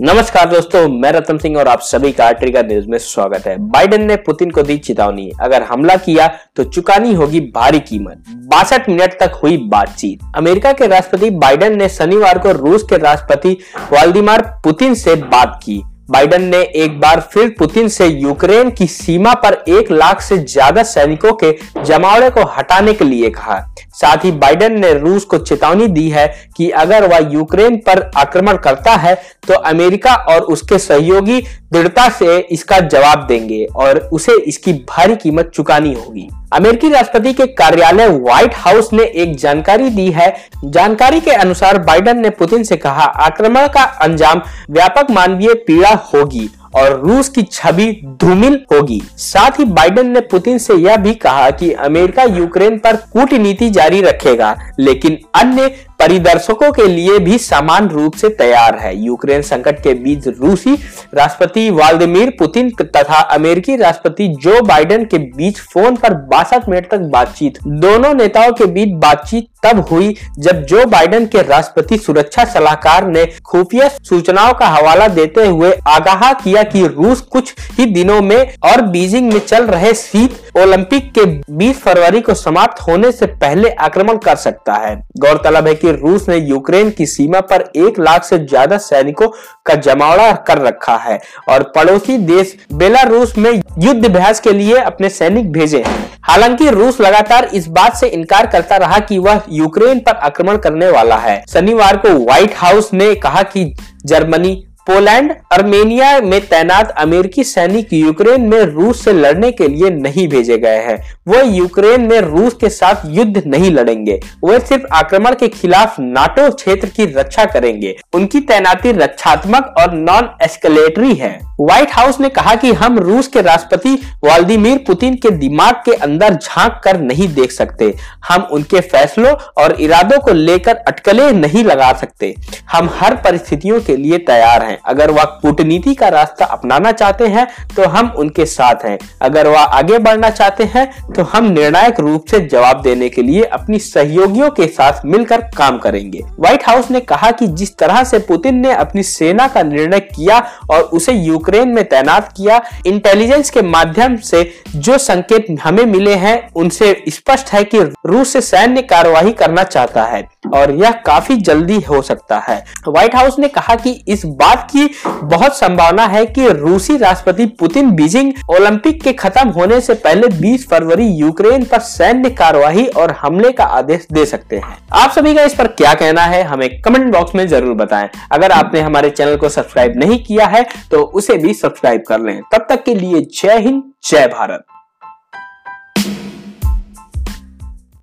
नमस्कार दोस्तों, मैं रतन सिंह और आप सभी का ट्रिगर न्यूज़ में स्वागत है। बाइडेन ने पुतिन को दी चेतावनी। अगर हमला किया तो चुकानी होगी भारी कीमत। बासठ मिनट तक हुई बातचीत। अमेरिका के राष्ट्रपति बाइडेन ने शनिवार को रूस के राष्ट्रपति वाल्दिमार पुतिन से बात की। बाइडेन ने एक बार फिर पुतिन से यूक्रेन की सीमा पर एक लाख से ज़्यादा सैनिकों के जमावड़े को हटाने के लिए कहा। साथ ही बाइडन ने रूस को चेतावनी दी है कि अगर वह यूक्रेन पर आक्रमण करता है तो अमेरिका और उसके सहयोगी दृढ़ता से इसका जवाब देंगे और उसे इसकी भारी कीमत चुकानी होगी। अमेरिकी राष्ट्रपति के कार्यालय व्हाइट हाउस ने एक जानकारी दी है। जानकारी के अनुसार बाइडेन ने पुतिन से कहा, आक्रमण का अंजाम व्यापक मानवीय पीड़ा होगी और रूस की छवि धूमिल होगी। साथ ही बाइडेन ने पुतिन से यह भी कहा कि अमेरिका यूक्रेन पर कूटनीति जारी रखेगा, लेकिन अन्य परिदर्शकों के लिए भी समान रूप से तैयार है। यूक्रेन संकट के बीच रूसी राष्ट्रपति व्लादिमीर पुतिन तथा अमेरिकी राष्ट्रपति जो बाइडेन के बीच फ़ोन पर बासठ मिनट तक बातचीत। दोनों नेताओं के बीच बातचीत तब हुई जब जो बाइडेन के राष्ट्रपति सुरक्षा सलाहकार ने खुफिया सूचनाओं का हवाला देते हुए आगाह किया कि रूस कुछ ही दिनों में और बीजिंग में चल रहे शीत ओलंपिक के 20 फरवरी को समाप्त होने से पहले आक्रमण कर सकता है। गौरतलब है कि रूस ने यूक्रेन की सीमा पर एक लाख से ज़्यादा सैनिकों का जमावड़ा कर रखा है और पड़ोसी देश बेलारूस में युद्ध अभ्यास के लिए अपने सैनिक भेजे हैं। हालाँकि रूस लगातार इस बात से इनकार करता रहा कि वह यूक्रेन पर आक्रमण करने वाला है। शनिवार को व्हाइट हाउस ने कहा कि जर्मनी पोलैंड, अर्मेनिया में तैनात अमेरिकी सैनिक यूक्रेन में रूस से लड़ने के लिए नहीं भेजे गए हैं। वह यूक्रेन में रूस के साथ युद्ध नहीं लड़ेंगे। वे सिर्फ़ आक्रमण के खिलाफ नाटो क्षेत्र की रक्षा करेंगे। उनकी तैनाती रक्षात्मक और नॉन एस्केलेटरी है। व्हाइट हाउस ने कहा कि हम रूस के राष्ट्रपति व्लादिमीर पुतिन के दिमाग के अंदर झाँक कर नहीं देख सकते। हम उनके फैसलों और इरादों को लेकर अटकलें नहीं लगा सकते। हम हर परिस्थितियों के लिए तैयार हैं। अगर वह कूटनीति का रास्ता अपनाना चाहते हैं तो हम उनके साथ हैं। अगर वह आगे बढ़ना चाहते हैं तो हम निर्णायक रूप से जवाब देने के लिए अपनी सहयोगियों के साथ मिलकर काम करेंगे। व्हाइट हाउस ने कहा कि जिस तरह से पुतिन ने अपनी सेना का निर्णय किया और उसे यूक्रेन में तैनात किया इंटेलिजेंस के माध्यम से जो संकेत हमें मिले हैं, उनसे स्पष्ट है कि रूस से सैन्य कार्यवाही करना चाहता है। और यह काफ़ी जल्दी हो सकता है। व्हाइट हाउस ने कहा कि इस बात की बहुत संभावना है कि रूसी राष्ट्रपति पुतिन बीजिंग ओलंपिक के खत्म होने से पहले 20 फरवरी यूक्रेन पर सैन्य कार्यवाही और हमले का आदेश दे सकते हैं। आप सभी का इस पर क्या कहना है, हमें कमेंट बॉक्स में ज़रूर बताएँ। अगर आपने हमारे चैनल को सब्सक्राइब नहीं किया है तो उसे भी सब्सक्राइब कर लें। तब तक के लिए जय हिंद, जय भारत।